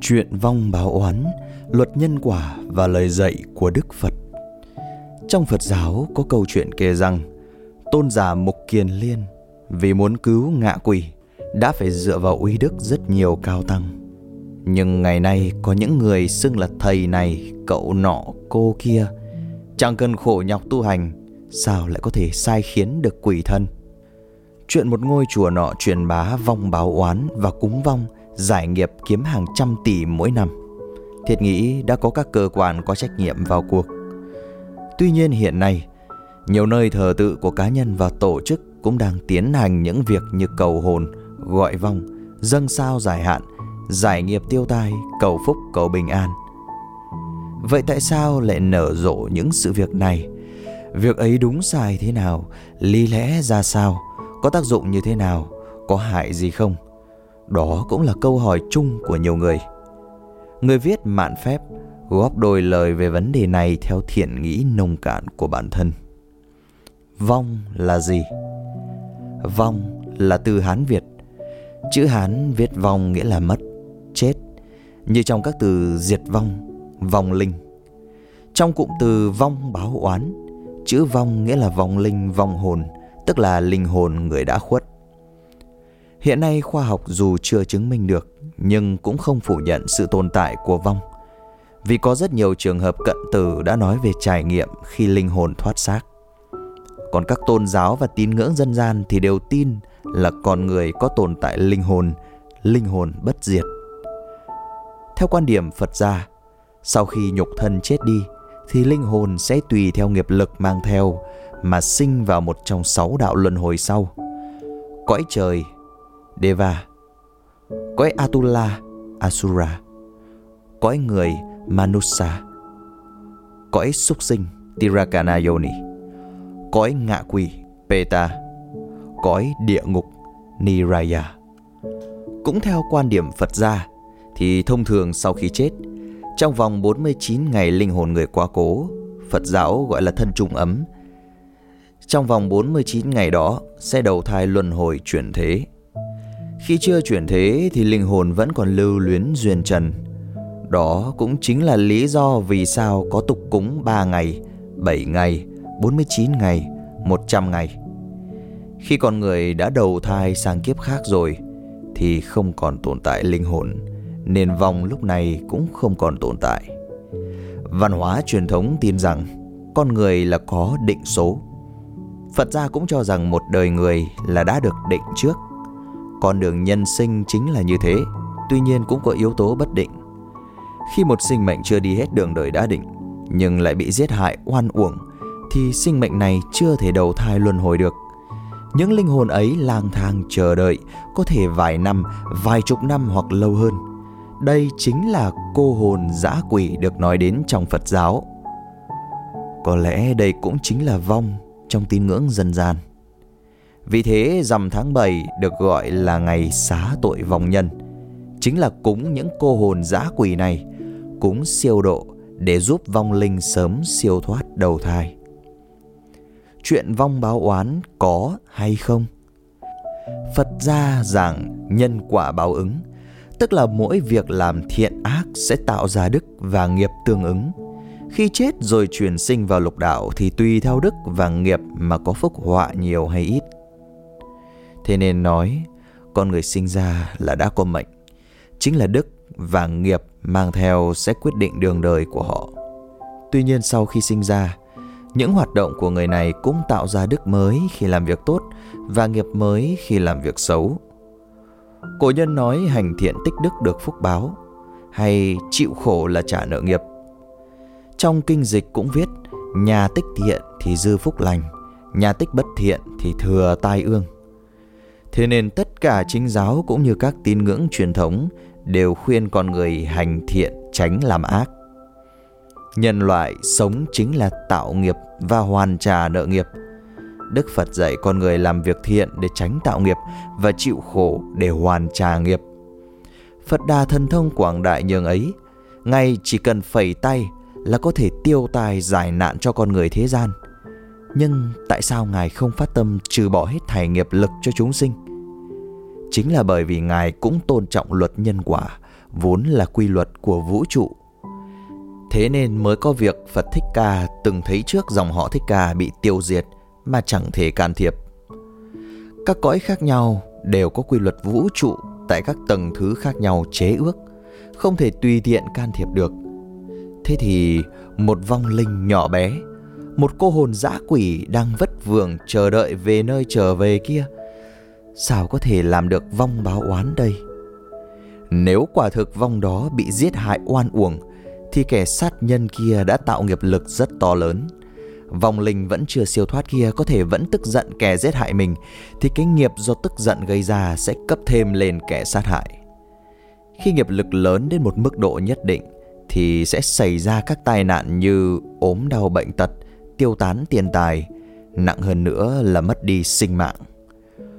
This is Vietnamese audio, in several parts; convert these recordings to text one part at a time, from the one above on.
Chuyện vong báo oán, luật nhân quả và lời dạy của Đức Phật. Trong Phật giáo có câu chuyện kể rằng tôn giả Mục Kiền Liên vì muốn cứu ngạ quỷ đã phải dựa vào uy đức rất nhiều cao tăng. Nhưng ngày nay có những người xưng là thầy này, cậu nọ, cô kia, chẳng cần khổ nhọc tu hành, sao lại có thể sai khiến được quỷ thân. Chuyện một ngôi chùa nọ truyền bá vong báo oán và cúng vong, giải nghiệp kiếm hàng trăm tỷ mỗi năm. Thiệt nghĩ đã có các cơ quan có trách nhiệm vào cuộc. Tuy nhiên hiện nay, nhiều nơi thờ tự của cá nhân và tổ chức cũng đang tiến hành những việc như cầu hồn, gọi vong, dâng sao giải hạn, giải nghiệp tiêu tai, cầu phúc, cầu bình an. Vậy tại sao lại nở rộ những sự việc này? Việc ấy đúng sai thế nào? Lý lẽ ra sao? Có tác dụng như thế nào? Có hại gì không? Đó cũng là câu hỏi chung của nhiều người. Người viết mạn phép góp đôi lời về vấn đề này theo thiện nghĩ nông cạn của bản thân. Vong là gì? Vong là từ Hán Việt. Chữ Hán viết vong nghĩa là mất, chết, như trong các từ diệt vong, vong linh. Trong cụm từ vong báo oán, chữ vong nghĩa là vong linh, vong hồn, tức là linh hồn người đã khuất. Hiện nay khoa học dù chưa chứng minh được, nhưng cũng không phủ nhận sự tồn tại của vong. Vì có rất nhiều trường hợp cận tử đã nói về trải nghiệm khi linh hồn thoát xác. Còn các tôn giáo và tín ngưỡng dân gian thì đều tin là con người có tồn tại linh hồn, linh hồn bất diệt. Theo quan điểm Phật gia, sau khi nhục thân chết đi thì linh hồn sẽ tùy theo nghiệp lực mang theo mà sinh vào một trong sáu đạo luân hồi sau. Cõi trời, Deva, cõi Atula, Asura, cõi người, Manusa, cõi súc sinh, Tirakana Yoni cõi ngạ quỷ Peta, cõi địa ngục Niraya. Cũng theo quan điểm Phật gia, thì thông thường sau khi chết, trong vòng 49 ngày linh hồn người quá cố, Phật giáo gọi là thân trung ấm. Trong vòng 49 ngày đó sẽ đầu thai luân hồi chuyển thế. Khi chưa chuyển thế thì linh hồn vẫn còn lưu luyến duyên trần. Đó cũng chính là lý do vì sao có tục cúng 3 ngày, 7 ngày, 49 ngày, 100 ngày. Khi con người đã đầu thai sang kiếp khác rồi thì không còn tồn tại linh hồn, nên vong lúc này cũng không còn tồn tại. Văn hóa truyền thống tin rằng con người là có định số. Phật gia cũng cho rằng một đời người là đã được định trước. Con đường nhân sinh chính là như thế, tuy nhiên cũng có yếu tố bất định. Khi một sinh mệnh chưa đi hết đường đời đã định, nhưng lại bị giết hại oan uổng thì sinh mệnh này chưa thể đầu thai luân hồi được. Những linh hồn ấy lang thang chờ đợi, có thể vài năm, vài chục năm hoặc lâu hơn. Đây chính là cô hồn dã quỷ được nói đến trong Phật giáo. Có lẽ đây cũng chính là vong trong tín ngưỡng dân gian. Vì thế rằm tháng 7 được gọi là ngày xá tội vong nhân. Chính là cúng những cô hồn dã quỷ này, cúng siêu độ để giúp vong linh sớm siêu thoát đầu thai chuyện vong báo oán có hay không? Phật gia giảng nhân quả báo ứng, tức là mỗi việc làm thiện ác sẽ tạo ra đức và nghiệp tương ứng. Khi chết rồi chuyển sinh vào lục đạo thì tùy theo đức và nghiệp mà có phúc họa nhiều hay ít. Thế nên nói, con người sinh ra là đã có mệnh, chính là đức và nghiệp mang theo sẽ quyết định đường đời của họ. Tuy nhiên sau khi sinh ra, những hoạt động của người này cũng tạo ra đức mới khi làm việc tốt và nghiệp mới khi làm việc xấu. Cổ nhân nói hành thiện tích đức được phúc báo, hay chịu khổ là trả nợ nghiệp. Trong kinh dịch cũng viết, nhà tích thiện thì dư phúc lành, nhà tích bất thiện thì thừa tai ương. Thế nên tất cả chính giáo cũng như các tín ngưỡng truyền thống đều khuyên con người hành thiện tránh làm ác. Nhân loại sống chính là tạo nghiệp và hoàn trả nợ nghiệp. Đức Phật dạy con người làm việc thiện để tránh tạo nghiệp và chịu khổ để hoàn trả nghiệp. Phật Đà thần thông quảng đại nhường ấy, ngay chỉ cần phẩy tay là có thể tiêu tài giải nạn cho con người thế gian. Nhưng tại sao Ngài không phát tâm trừ bỏ hết thảy nghiệp lực cho chúng sinh? Chính là bởi vì Ngài cũng tôn trọng luật nhân quả, vốn là quy luật của vũ trụ. Thế nên mới có việc Phật Thích Ca từng thấy trước dòng họ Thích Ca bị tiêu diệt mà chẳng thể can thiệp. Các cõi khác nhau đều có quy luật vũ trụ tại các tầng thứ khác nhau chế ước, không thể tùy tiện can thiệp được. Thế thì một vong linh nhỏ bé, một cô hồn dã quỷ đang vất vưởng chờ đợi về nơi trở về kia, sao có thể làm được vong báo oán đây? Nếu quả thực vong đó bị giết hại oan uổng, thì kẻ sát nhân kia đã tạo nghiệp lực rất to lớn. Vong linh vẫn chưa siêu thoát kia có thể vẫn tức giận kẻ giết hại mình, thì cái nghiệp do tức giận gây ra sẽ cấp thêm lên kẻ sát hại. Khi nghiệp lực lớn đến một mức độ nhất định, thì sẽ xảy ra các tai nạn như ốm đau bệnh tật, tiêu tán tiền tài, nặng hơn nữa là mất đi sinh mạng.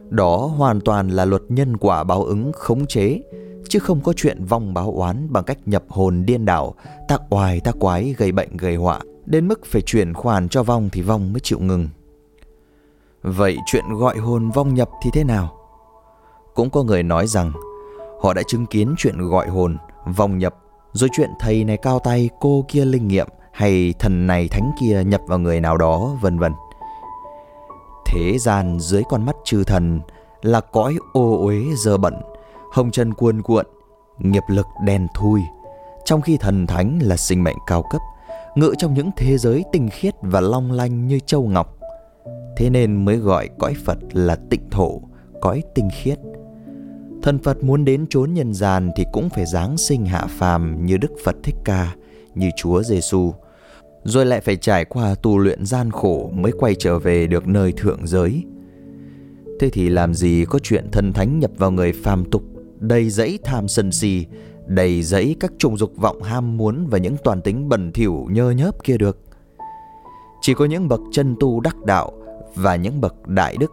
Đó hoàn toàn là luật nhân quả báo ứng khống chế, chứ không có chuyện vong báo oán bằng cách nhập hồn điên đảo, tác oai tác quái gây bệnh gây họa, đến mức phải chuyển khoản cho vong thì vong mới chịu ngừng. Vậy chuyện gọi hồn vong nhập thì thế nào? Cũng có người nói rằng họ đã chứng kiến chuyện gọi hồn, vong nhập rồi chuyện thầy này cao tay, cô kia linh nghiệm hay thần này thánh kia nhập vào người nào đó, vân vân. Thế gian dưới con mắt chư thần là cõi ô uế dơ bẩn, hồng chân cuồn cuộn, nghiệp lực đen thui, trong khi thần thánh là sinh mệnh cao cấp, ngự trong những thế giới tinh khiết và long lanh như châu ngọc. Thế nên mới gọi cõi Phật là tịnh thổ, cõi tinh khiết, Thần Phật muốn đến chốn nhân gian thì cũng phải giáng sinh hạ phàm như Đức Phật Thích Ca, như Chúa Giêsu, rồi lại phải trải qua tu luyện gian khổ mới quay trở về được nơi thượng giới. Thế thì làm gì có chuyện thần thánh nhập vào người phàm tục, đầy dẫy tham sân si, đầy dẫy các trùng dục vọng ham muốn và những toàn tính bẩn thỉu nhơ nhớp kia được. Chỉ có những bậc chân tu đắc đạo và những bậc đại đức,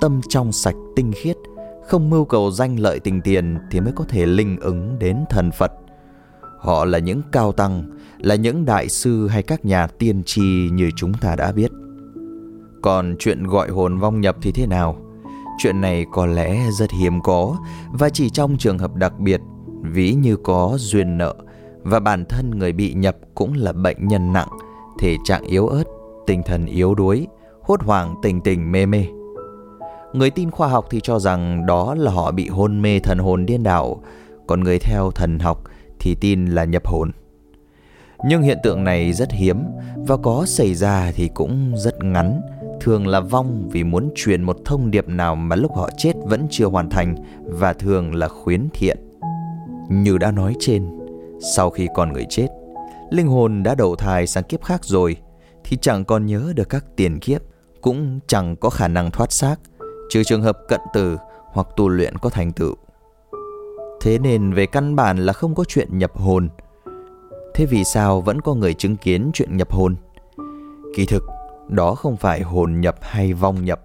tâm trong sạch tinh khiết – không mưu cầu danh lợi tình tiền thì mới có thể linh ứng đến thần Phật. Họ là những cao tăng, là những đại sư hay các nhà tiên tri như chúng ta đã biết. Còn chuyện gọi hồn vong nhập thì thế nào? Chuyện này có lẽ rất hiếm có và chỉ trong trường hợp đặc biệt, ví như có duyên nợ và bản thân người bị nhập cũng là bệnh nhân nặng, thể trạng yếu ớt, tinh thần yếu đuối, hốt hoảng tình tình mê mê. Người tin khoa học thì cho rằng đó là họ bị hôn mê thần hồn điên đảo, còn người theo thần học thì tin là nhập hồn. Nhưng hiện tượng này rất hiếm và có xảy ra thì cũng rất ngắn, thường là vong vì muốn truyền một thông điệp nào mà lúc họ chết vẫn chưa hoàn thành và thường là khuyến thiện. Như đã nói trên, sau khi con người chết, linh hồn đã đầu thai sang kiếp khác rồi thì chẳng còn nhớ được các tiền kiếp, cũng chẳng có khả năng thoát xác trừ trường hợp cận tử hoặc tu luyện có thành tựu. Thế nên về căn bản là không có chuyện nhập hồn. Thế vì sao vẫn có người chứng kiến chuyện nhập hồn? Kỳ thực, đó không phải hồn nhập hay vong nhập,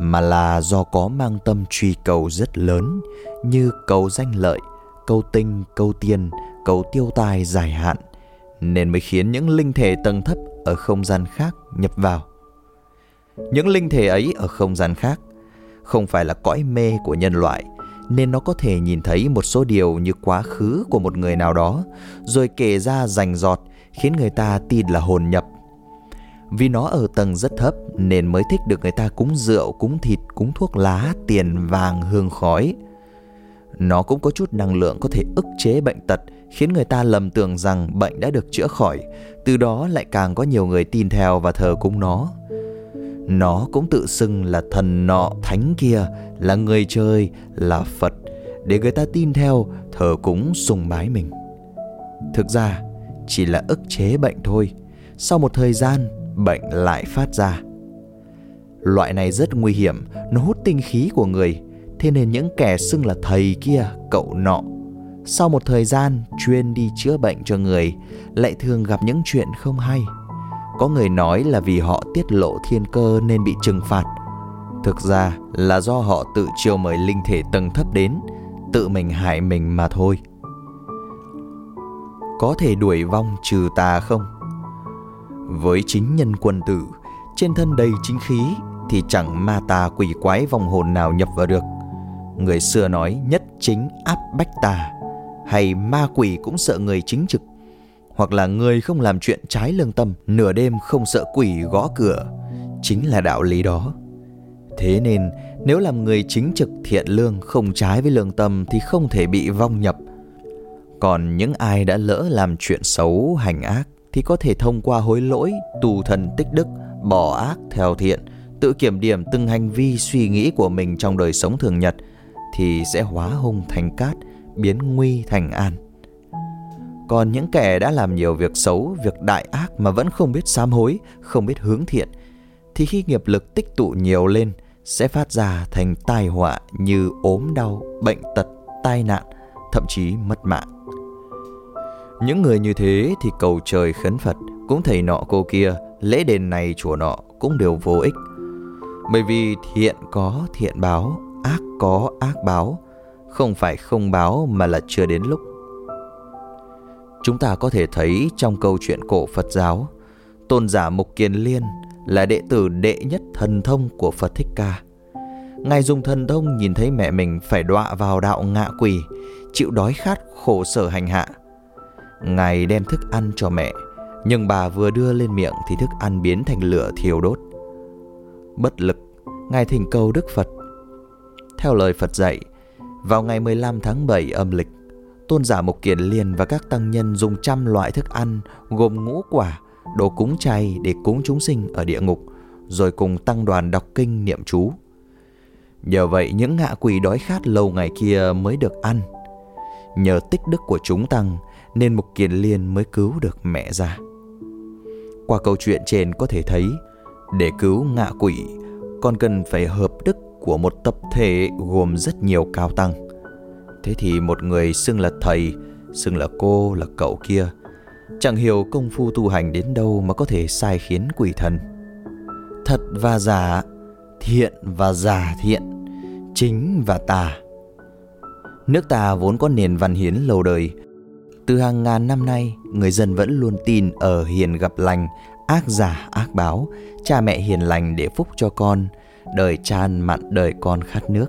mà là do có mang tâm truy cầu rất lớn như cầu danh lợi, cầu tinh, cầu tiền, cầu tiêu tài dài hạn, nên mới khiến những linh thể tầng thấp ở không gian khác nhập vào. Những linh thể ấy ở không gian khác không phải là cõi mê của nhân loại nên nó có thể nhìn thấy một số điều như quá khứ của một người nào đó, rồi kể ra rành giọt khiến người ta tin là hồn nhập. Vì nó ở tầng rất thấp, nên mới thích được người ta cúng rượu, cúng thịt, cúng thuốc lá, tiền, vàng, hương khói. Nó cũng có chút năng lượng có thể ức chế bệnh tật, khiến người ta lầm tưởng rằng bệnh đã được chữa khỏi, từ đó lại càng có nhiều người tin theo và thờ cúng nó nó cũng tự xưng là thần nọ thánh kia, là người chơi, là phật. Để người ta tin theo, thờ cúng sùng bái mình. Thực ra, chỉ là ức chế bệnh thôi. Sau một thời gian, bệnh lại phát ra. Loại này rất nguy hiểm, nó hút tinh khí của người. Thế nên những kẻ xưng là thầy kia, cậu nọ, sau một thời gian chuyên đi chữa bệnh cho người, lại thường gặp những chuyện không hay có người nói là vì họ tiết lộ thiên cơ nên bị trừng phạt. Thực ra là do họ tự chiêu mời linh thể tầng thấp đến, tự mình hại mình mà thôi. Có thể đuổi vong trừ tà không? Với chính nhân quân tử, trên thân đầy chính khí thì chẳng ma tà quỷ quái vong hồn nào nhập vào được. Người xưa nói nhất chính áp bách tà, hay ma quỷ cũng sợ người chính trực hoặc là người không làm chuyện trái lương tâm, nửa đêm không sợ quỷ gõ cửa, chính là đạo lý đó. Thế nên, nếu làm người chính trực thiện lương không trái với lương tâm thì không thể bị vong nhập. Còn những ai đã lỡ làm chuyện xấu, hành ác thì có thể thông qua hối lỗi, tù thần tích đức, bỏ ác theo thiện, tự kiểm điểm từng hành vi suy nghĩ của mình trong đời sống thường nhật thì sẽ hóa hung thành cát, biến nguy thành an còn những kẻ đã làm nhiều việc xấu, việc đại ác mà vẫn không biết sám hối, không biết hướng thiện, thì khi nghiệp lực tích tụ nhiều lên, sẽ phát ra thành tai họa như ốm đau, bệnh tật, tai nạn, thậm chí mất mạng. Những người như thế thì cầu trời khấn phật cũng thầy nọ cô kia, lễ đền này chùa nọ cũng đều vô ích. Bởi vì thiện có thiện báo, ác có ác báo. Không phải không báo mà là chưa đến lúc chúng ta có thể thấy trong câu chuyện cổ phật giáo tôn giả mục kiền liên là đệ tử đệ nhất thần thông của phật thích ca. Ngài dùng thần thông nhìn thấy mẹ mình phải đọa vào đạo ngạ quỷ chịu đói khát khổ sở hành hạ. Ngài đem thức ăn cho mẹ nhưng bà vừa đưa lên miệng thì thức ăn biến thành lửa thiêu đốt. Bất lực ngài thỉnh cầu đức phật. Theo lời phật dạy vào ngày 15 tháng 7 âm lịch, tôn giả Mục Kiền Liên và các tăng nhân dùng trăm loại thức ăn gồm ngũ quả, đồ cúng chay để cúng chúng sinh ở địa ngục, rồi cùng tăng đoàn đọc kinh niệm chú. Nhờ vậy những ngạ quỷ đói khát lâu ngày kia mới được ăn. Nhờ tích đức của chúng tăng nên Mục Kiền Liên mới cứu được mẹ ra. Qua câu chuyện trên có thể thấy, để cứu ngạ quỷ còn cần phải hợp đức của một tập thể gồm rất nhiều cao tăng. Thế thì một người xưng là thầy, xưng là cô, là cậu kia, chẳng hiểu công phu tu hành đến đâu mà có thể sai khiến quỷ thần. Thật và giả, thiện và giả thiện, chính và tà. Nước ta vốn có nền văn hiến lâu đời. Từ hàng ngàn năm nay, người dân vẫn luôn tin ở hiền gặp lành, ác giả ác báo, cha mẹ hiền lành để phúc cho con – đời chan mặn đời con khát nước.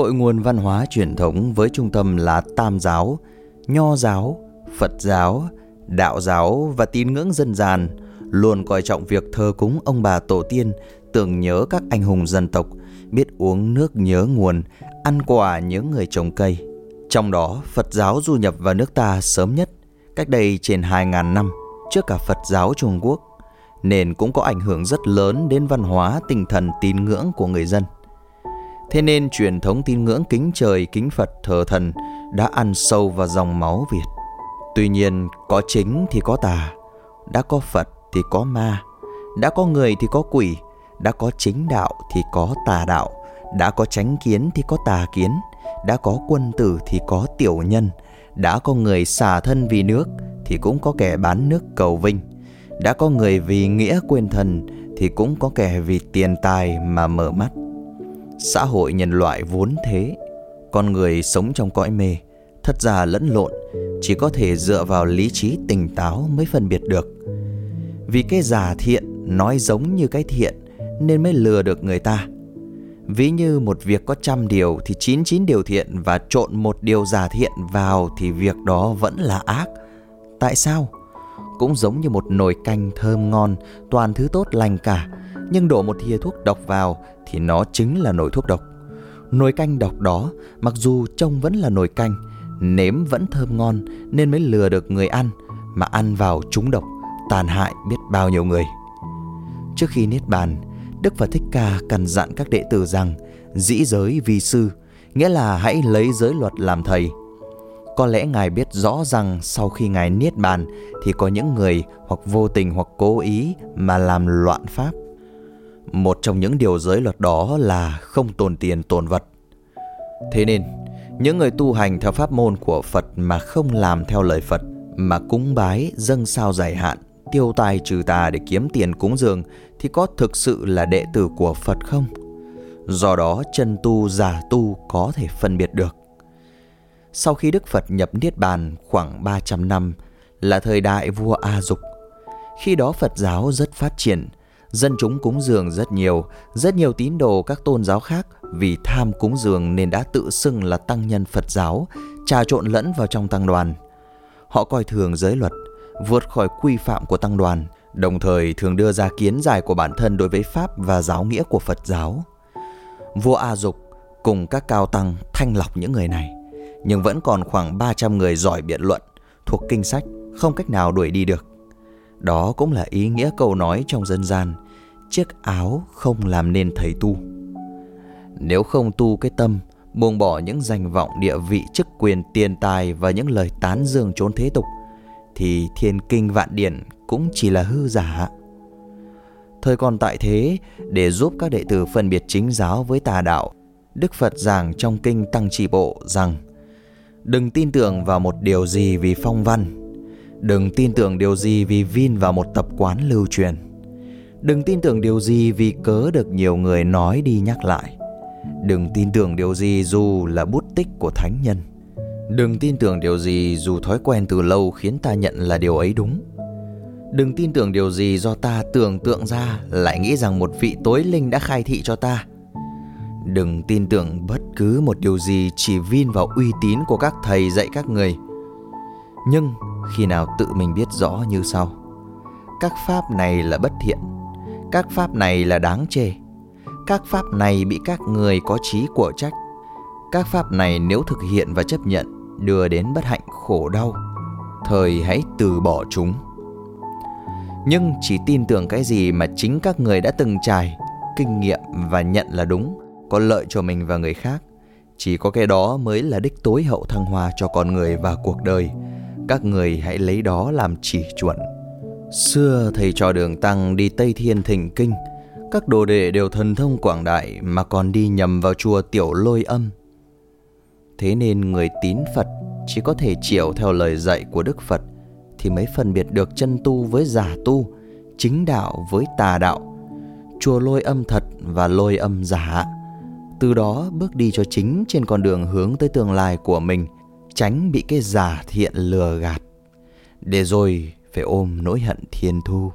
Cội nguồn văn hóa truyền thống với trung tâm là Tam giáo, Nho giáo, Phật giáo, Đạo giáo và tín ngưỡng dân gian luôn coi trọng việc thờ cúng ông bà tổ tiên, tưởng nhớ các anh hùng dân tộc, biết uống nước nhớ nguồn, ăn quả nhớ người trồng cây. Trong đó, Phật giáo du nhập vào nước ta sớm nhất, cách đây trên 2.000 năm, trước cả Phật giáo Trung Quốc nên cũng có ảnh hưởng rất lớn đến văn hóa tinh thần tín ngưỡng của người dân. Thế nên truyền thống tín ngưỡng kính trời, kính Phật, thờ thần đã ăn sâu vào dòng máu Việt. Tuy nhiên, có chính thì có tà, đã có Phật thì có ma, đã có người thì có quỷ, đã có chính đạo thì có tà đạo, đã có tránh kiến thì có tà kiến, đã có quân tử thì có tiểu nhân, đã có người xả thân vì nước thì cũng có kẻ bán nước cầu vinh đã có người vì nghĩa quên thân thì cũng có kẻ vì tiền tài mà mở mắt. Xã hội nhân loại vốn thế, con người sống trong cõi mê, thật ra lẫn lộn, chỉ có thể dựa vào lý trí tỉnh táo mới phân biệt được. Vì cái giả thiện nói giống như cái thiện nên mới lừa được người ta. Ví như một việc có trăm điều thì 99 điều thiện và trộn một điều giả thiện vào thì việc đó vẫn là ác. Tại sao? cũng giống như một nồi canh thơm ngon, toàn thứ tốt lành cả, nhưng đổ một thìa thuốc độc vào thì nó chính là nồi thuốc độc. Nồi canh độc đó, mặc dù trông vẫn là nồi canh, nếm vẫn thơm ngon nên mới lừa được người ăn, mà ăn vào trúng độc, tàn hại biết bao nhiêu người. Trước khi niết bàn, Đức Phật Thích Ca cần dặn các đệ tử rằng dĩ giới vi sư, nghĩa là hãy lấy giới luật làm thầy, có lẽ Ngài biết rõ rằng sau khi Ngài niết bàn thì có những người hoặc vô tình hoặc cố ý mà làm loạn pháp. Một trong những điều giới luật đó là không tồn tiền tồn vật. Thế nên, Những người tu hành theo pháp môn của Phật mà không làm theo lời Phật mà cúng bái, dâng sao dài hạn, tiêu tài trừ tà để kiếm tiền cúng dường thì có thực sự là đệ tử của Phật không? Do đó chân tu giả tu có thể phân biệt được. Sau khi Đức Phật nhập Niết Bàn khoảng 300 năm là thời đại vua A Dục. Khi đó Phật giáo rất phát triển, dân chúng cúng dường rất nhiều, rất nhiều tín đồ các tôn giáo khác vì tham cúng dường nên đã tự xưng là tăng nhân Phật giáo, trà trộn lẫn vào trong tăng đoàn. Họ coi thường giới luật, vượt khỏi quy phạm của tăng đoàn, đồng thời thường đưa ra kiến giải của bản thân đối với pháp và giáo nghĩa của Phật giáo. Vua A Dục cùng các cao tăng thanh lọc những người này, nhưng vẫn còn khoảng 300 người giỏi biện luận, thuộc kinh sách, không cách nào đuổi đi được. Đó cũng là ý nghĩa câu nói trong dân gian, chiếc áo không làm nên thầy tu. Nếu không tu cái tâm, buông bỏ những danh vọng địa vị chức quyền tiền tài và những lời tán dương trốn thế tục, thì thiên kinh vạn điển cũng chỉ là hư giả. Thời còn tại thế, để giúp các đệ tử phân biệt chính giáo với tà đạo, Đức Phật giảng trong kinh Tăng Chỉ Bộ rằng Đừng tin tưởng vào một điều gì vì phong văn Đừng tin tưởng điều gì vì vin vào một tập quán lưu truyền. Đừng tin tưởng điều gì vì cớ được nhiều người nói đi nhắc lại. Đừng tin tưởng điều gì dù là bút tích của thánh nhân. Đừng tin tưởng điều gì dù thói quen từ lâu khiến ta nhận là điều ấy đúng. Đừng tin tưởng điều gì do ta tưởng tượng ra, lại nghĩ rằng một vị tối linh đã khai thị cho ta. Đừng tin tưởng bất cứ một điều gì chỉ vin vào uy tín của các thầy dạy các người. Nhưng khi nào tự mình biết rõ như sau. Các pháp này là bất thiện, Các pháp này là đáng chê, Các pháp này bị các người có trí của trách. Các pháp này nếu thực hiện và chấp nhận, Đưa đến bất hạnh khổ đau, Thời hãy từ bỏ chúng. Nhưng chỉ tin tưởng cái gì mà chính các người đã từng trải, Kinh nghiệm và nhận là đúng, Có lợi cho mình và người khác. Chỉ có cái đó mới là đích tối hậu thăng hoa cho con người và cuộc đời các người hãy lấy đó làm chỉ chuẩn. Xưa thầy trò đường tăng đi Tây Thiên thỉnh kinh, các đồ đệ đều thần thông quảng đại mà còn đi nhầm vào chùa tiểu lôi âm. Thế nên người tín Phật chỉ có thể chiều theo lời dạy của Đức Phật thì mới phân biệt được chân tu với giả tu, chính đạo với tà đạo, chùa lôi âm thật và lôi âm giả. Từ đó bước đi cho chính trên con đường hướng tới tương lai của mình – tránh bị cái giả thiện lừa gạt. Để rồi phải ôm nỗi hận thiên thu.